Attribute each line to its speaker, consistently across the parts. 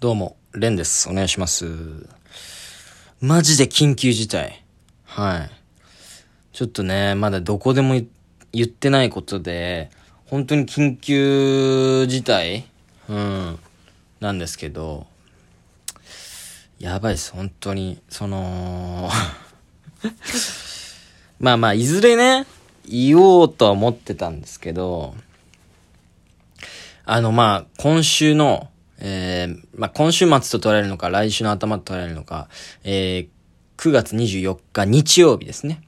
Speaker 1: どうも、レンです。お願いします。マジで緊急事態。はい。ちょっとね、まだどこでも言ってないことで、本当に緊急事態？うん。なんですけど、やばいです、本当に。その、まあまあ、いずれね、言おうとは思ってたんですけど、あの、まあ、今週の、えー、まあ、今週末と捉えるのか、来週の頭と捉えるのか、えー、9月24日日曜日ですね。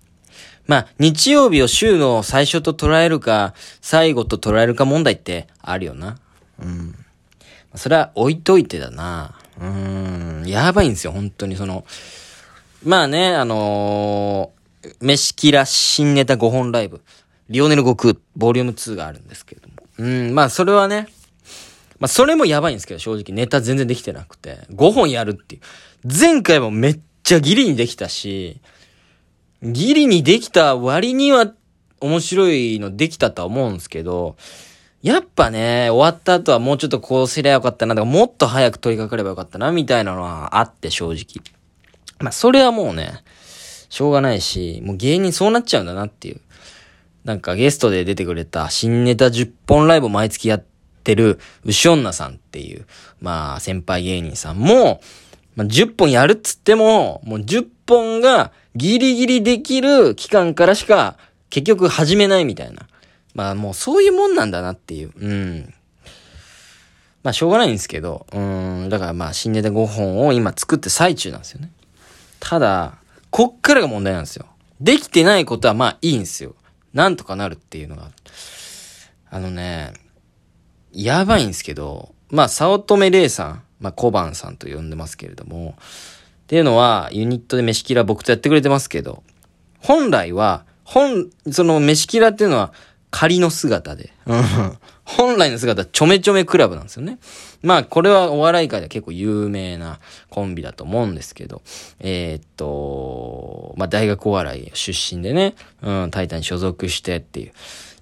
Speaker 1: まあ、日曜日を週の最初と捉えるか、最後と捉えるか問題ってあるよな。うん。それは置いといてだな。うーん、やばいんですよ、本当にその。まあね、あのー、飯キラ新ネタ5本ライブ、リオネル悟空、ボリューム2があるんですけれども。うん、まあそれはね、まあそれもやばいんですけど、正直ネタ全然できてなくて、5本やるっていう。前回もめっちゃギリにできたし、ギリにできた割には面白いのできたとは思うんですけど、やっぱね、終わった後はもうちょっとこうすりゃよかったな、とかもっと早く取り掛かればよかったな、みたいなのはあって正直。まあそれはもうね、しょうがないし、もう芸人そうなっちゃうんだなっていう。なんかゲストで出てくれた新ネタ10本ライブ毎月やってる牛女さんっていう、まあ先輩芸人さんも、まあ、10本やるっつっても、もう10本がギリギリできる期間からしか結局始めないみたいな。まあもうそういうもんなんだなっていう。うん。まあしょうがないんですけど、うん。だからまあ新ネタ5本を今作って最中なんですよね。ただ、こっからが問題なんですよ。できてないことはまあいいんですよ。なんとかなるっていうのが。あのね、やばいんですけど、まあ、早乙女玲さん、まあ、小判さんと呼んでますけれども、っていうのは、ユニットで飯キラ僕とやってくれてますけど、本来は、本、その飯キラっていうのは仮の姿で、本来の姿はちょめちょめクラブなんですよね。まあ、これはお笑い界では結構有名なコンビだと思うんですけど、えーっと、まあ、大学お笑い出身でね、うん、タイタン所属してっていう。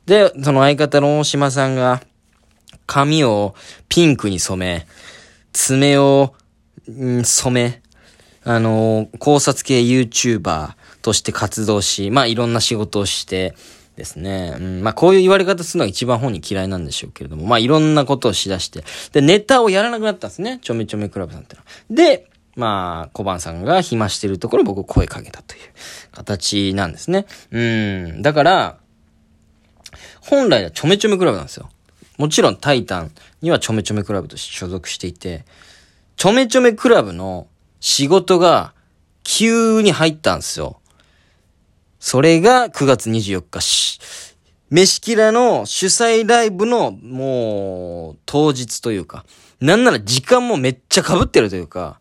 Speaker 1: で、その相方の大島さんが、髪をピンクに染め、爪を、ん染め、あのー考察系 YouTuber として活動し、まあいろんな仕事をしてですね、うん、まあこういう言われ方するのが一番本人嫌いなんでしょうけれども、まあいろんなことをしだして、で、ネタをやらなくなったんですね、ちょめちょめクラブさんってのは。で、まあ、小判さんが暇してるところ僕声かけたという形なんですね。うん、だから、本来はちょめちょめクラブなんですよ。もちろんタイタンにはちょめちょめクラブとして所属していて、ちょめちょめクラブの仕事が急に入ったんですよ。それが9月24日し、飯キラの主催ライブのもう当日というか、なんなら時間もめっちゃ被ってるというか、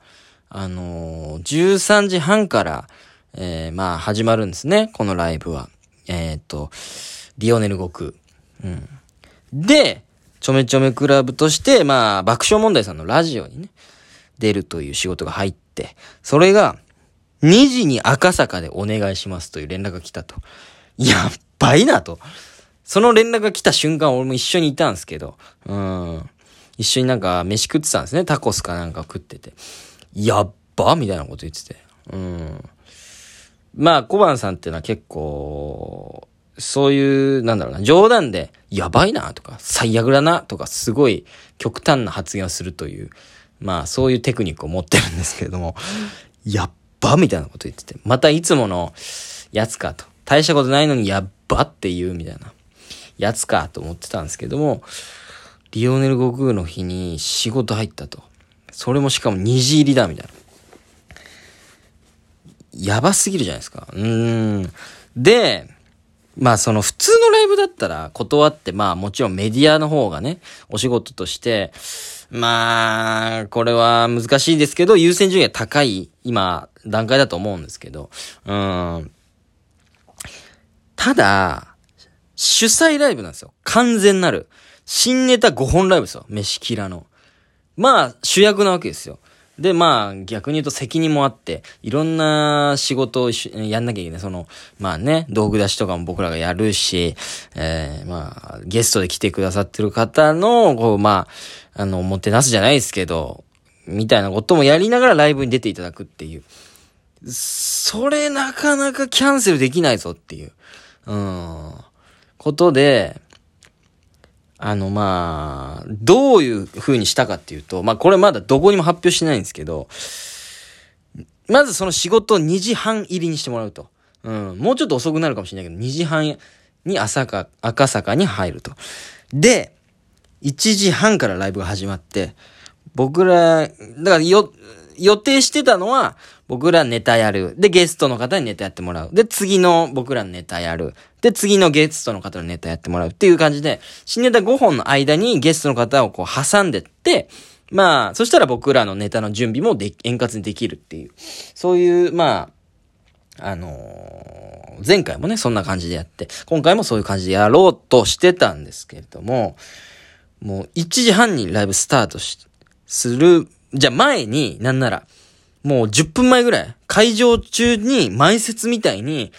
Speaker 1: あのー、13時半から、えー、まあ始まるんですね、このライブは。えー、っと、リオネル悟空。うん。で、ちょめちょめクラブとして、まあ、爆笑問題さんのラジオにね、出るという仕事が入って、それが、2時に赤坂でお願いしますという連絡が来たと。やっばいなと。その連絡が来た瞬間、俺も一緒にいたんですけど、うん。一緒になんか飯食ってたんですね。タコスかなんか食ってて。やっばみたいなこと言ってて。うん。まあ、小判さんっていうのは結構、そういう、なんだろうな、冗談で、やばいなとか、最悪だなとか、すごい極端な発言をするという、まあ、そういうテクニックを持ってるんですけれども、やっばみたいなこと言ってて、またいつものやつかと。大したことないのにやっばって言うみたいな、やつかと思ってたんですけども、リオネル悟空の日に仕事入ったと。それもしかも2時入りだみたいな。やばすぎるじゃないですか。うーん。で、まあその普通のライブだったら断って、まあもちろんメディアの方がね、お仕事として、まあ、これは難しいですけど、優先順位が高い、今、段階だと思うんですけど、うん。ただ、主催ライブなんですよ。完全なる。新ネタ5本ライブですよ。飯キラの。まあ、主役なわけですよ。で、まあ、逆に言うと責任もあって、いろんな仕事をやんなきゃいけない。その、まあね、道具出しとかも僕らがやるし、えー、まあ、ゲストで来てくださってる方の、こう、まあ、あの、もてなすじゃないですけど、みたいなこともやりながらライブに出ていただくっていう。それなかなかキャンセルできないぞっていう、うん、ことで、あの、まあ、どういう風にしたかっていうと、まあ、これまだどこにも発表してないんですけど、まずその仕事を2時半入りにしてもらうと。うん、もうちょっと遅くなるかもしれないけど、2時半に朝か、赤坂に入ると。で、1時半からライブが始まって、僕ら、だからよ、予定してたのは、僕らネタやる。で、ゲストの方にネタやってもらう。で、次の僕らのネタやる。で、次のゲストの方のネタやってもらうっていう感じで、新ネタ5本の間にゲストの方をこう挟んでって、まあ、そしたら僕らのネタの準備もで円滑にできるっていう。そういう、まあ、あのー、前回もね、そんな感じでやって、今回もそういう感じでやろうとしてたんですけれども、もう1時半にライブスタートし、する、じゃあ前に、なんなら、もう10分前ぐらい、会場中に前説みたいに、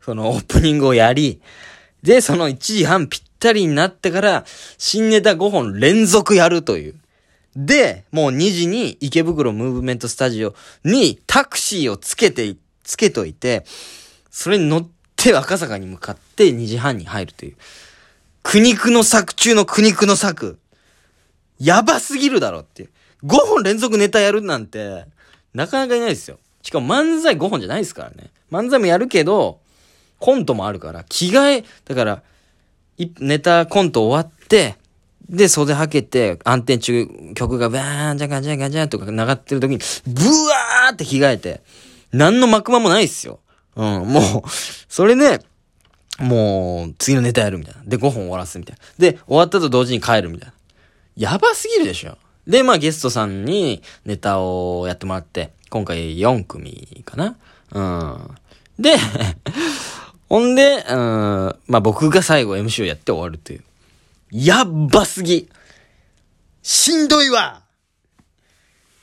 Speaker 1: そのオープニングをやり、で、その1時半ぴったりになってから、新ネタ5本連続やるという。で、もう2時に池袋ムーブメントスタジオにタクシーをつけて、つけといて、それに乗って赤坂に向かって2時半に入るという。苦肉の策中の苦肉の策。やばすぎるだろって。5本連続ネタやるなんて、なかなかいないですよ。しかも漫才5本じゃないですからね。漫才もやるけど、コントもあるから、着替え、だから、ネタコント終わって、で、袖はけて、暗転中、曲がバーン、ジャカジャカジャンとか流ってる時に、ブワーって着替えて、何の幕間もないっすよ。うん、もう、それね、もう、次のネタやるみたいな。で、5本終わらすみたいな。で、終わったと同時に帰るみたいな。やばすぎるでしょ。で、まあゲストさんにネタをやってもらって、今回4組かな？うん。で、ほんで、うん、まあ僕が最後 MC をやって終わるという。やっばすぎしんどいわ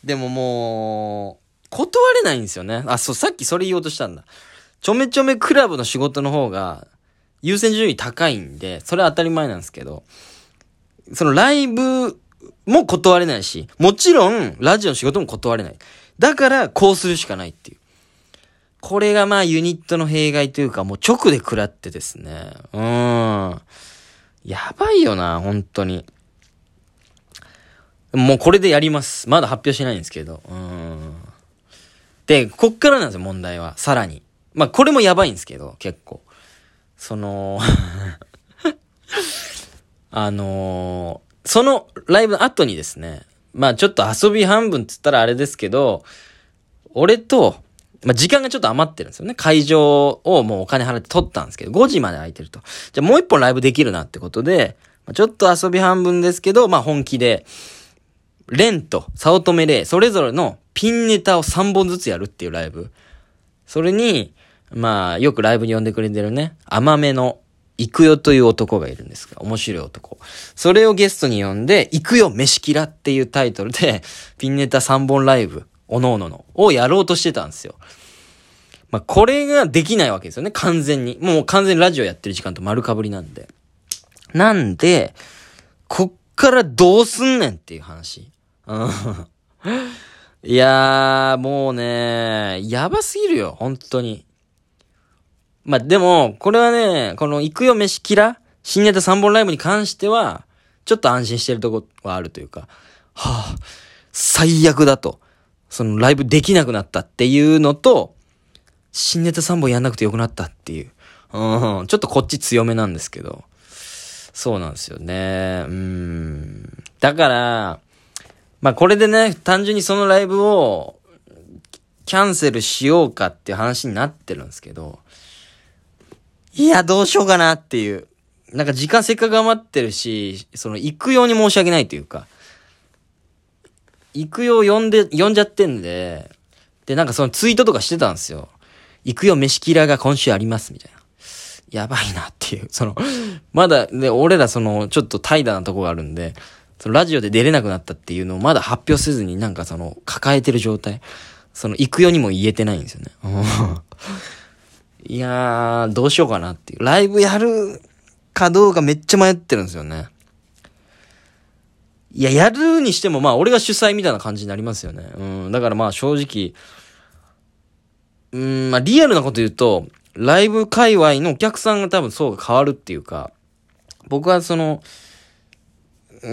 Speaker 1: でももう、断れないんですよね。あ、そう、さっきそれ言おうとしたんだ。ちょめちょめクラブの仕事の方が優先順位高いんで、それは当たり前なんですけど、そのライブも断れないし、もちろん、ラジオの仕事も断れない。だから、こうするしかないっていう。これがまあユニットの弊害というか、もう直で食らってですね。うん。やばいよな、本当に。もうこれでやります。まだ発表しないんですけど。うん。で、こっからなんですよ、問題は。さらに。まあ、これもやばいんですけど、結構。その あの、そのライブの後にですね、まあちょっと遊び半分って言ったらあれですけど、俺と、まあ時間がちょっと余ってるんですよね。会場をもうお金払って取ったんですけど、5時まで空いてると。じゃあもう一本ライブできるなってことで、まあ、ちょっと遊び半分ですけど、まあ本気で、レンと早乙女レイ、それぞれのピンネタを3本ずつやるっていうライブ。それに、まあ、よくライブに呼んでくれてるね、甘めの行くよという男がいるんですが、面白い男。それをゲストに呼んで、行くよ飯キラっていうタイトルで、ピンネタ3本ライブ、おのおのの、をやろうとしてたんですよ。まあ、これができないわけですよね、完全に。もう完全にラジオやってる時間と丸かぶりなんで。なんで、こっからどうすんねんっていう話。うん。いやー、もうね、やばすぎるよ、本当に。まあ、でも、これはね、この行くよ飯キラ新ネタ3本ライブに関しては、ちょっと安心してるとこはあるというか、はあ、最悪だと。そのライブできなくなったっていうのと、新ネタ3本やんなくてよくなったっていう。うん、ちょっとこっち強めなんですけど。そうなんですよね。うん。だから、まあこれでね、単純にそのライブをキャンセルしようかっていう話になってるんですけど、いや、どうしようかなっていう。なんか時間せっかく余ってるし、その行くように申し訳ないというか、行くよう呼んで、呼んじゃってんで、で、なんかそのツイートとかしてたんですよ。行くよ飯キラが今週ありますみたいな。やばいなっていう。その、まだ、で、俺らその、ちょっと怠惰なとこがあるんで、そのラジオで出れなくなったっていうのをまだ発表せずになんかその、抱えてる状態。その、行くよにも言えてないんですよね。いやー、どうしようかなっていう。ライブやるかどうかめっちゃ迷ってるんですよね。いや、やるにしても、まあ、俺が主催みたいな感じになりますよね。うん。だからまあ、正直、うん、まあ、リアルなこと言うと、ライブ界隈のお客さんが多分そうが変わるっていうか、僕はその、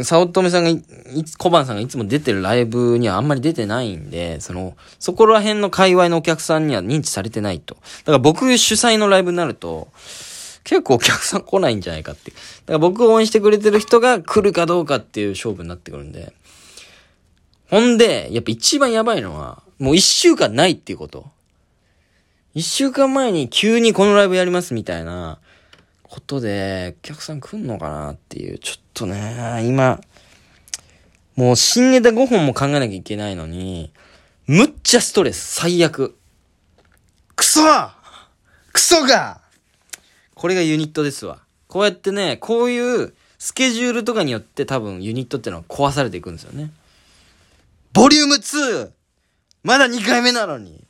Speaker 1: 早乙女さんがい、小判さんがいつも出てるライブにはあんまり出てないんで、その、そこら辺の界隈のお客さんには認知されてないと。だから僕主催のライブになると、結構お客さん来ないんじゃないかって。だから僕を応援してくれてる人が来るかどうかっていう勝負になってくるんで。ほんで、やっぱ一番やばいのは、もう一週間ないっていうこと。一週間前に急にこのライブやりますみたいなことで、お客さん来んのかなっていう、ちょっとね、今、もう新ネタ5本も考えなきゃいけないのに、むっちゃストレス、最悪。クソクソがこれがユニットですわ。こうやってね、こういうスケジュールとかによって多分ユニットってのは壊されていくんですよね。ボリューム 2! まだ2回目なのに。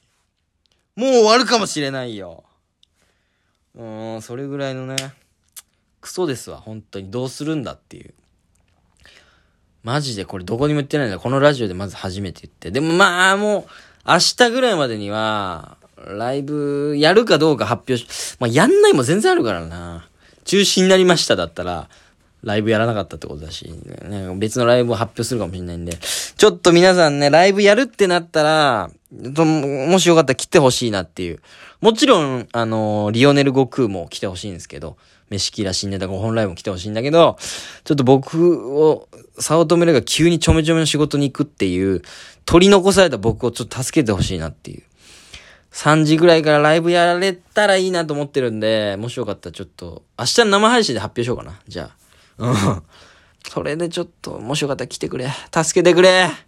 Speaker 1: もう終わるかもしれないよ。うーん、それぐらいのね、クソですわ、本当に。どうするんだっていう。マジでこれどこにも言ってないんだ。このラジオでまず初めて言って。でもまあ、もう、明日ぐらいまでには、ライブやるかどうか発表し、まあやんないも全然あるからな。中止になりましただったら、ライブやらなかったってことだし、ね、別のライブを発表するかもしれないんで、ちょっと皆さんね、ライブやるってなったら、もしよかったら来てほしいなっていう。もちろん、あのー、リオネル・悟空も来てほしいんですけど、飯キラ新ネタ5本ライブも来てほしいんだけど、ちょっと僕を、早乙女が急にちょめちょめの仕事に行くっていう、取り残された僕をちょっと助けてほしいなっていう。3時ぐらいからライブやられたらいいなと思ってるんで、もしよかったらちょっと、明日の生配信で発表しようかな。じゃあ。うん。それでちょっと、もしよかったら来てくれ。助けてくれ。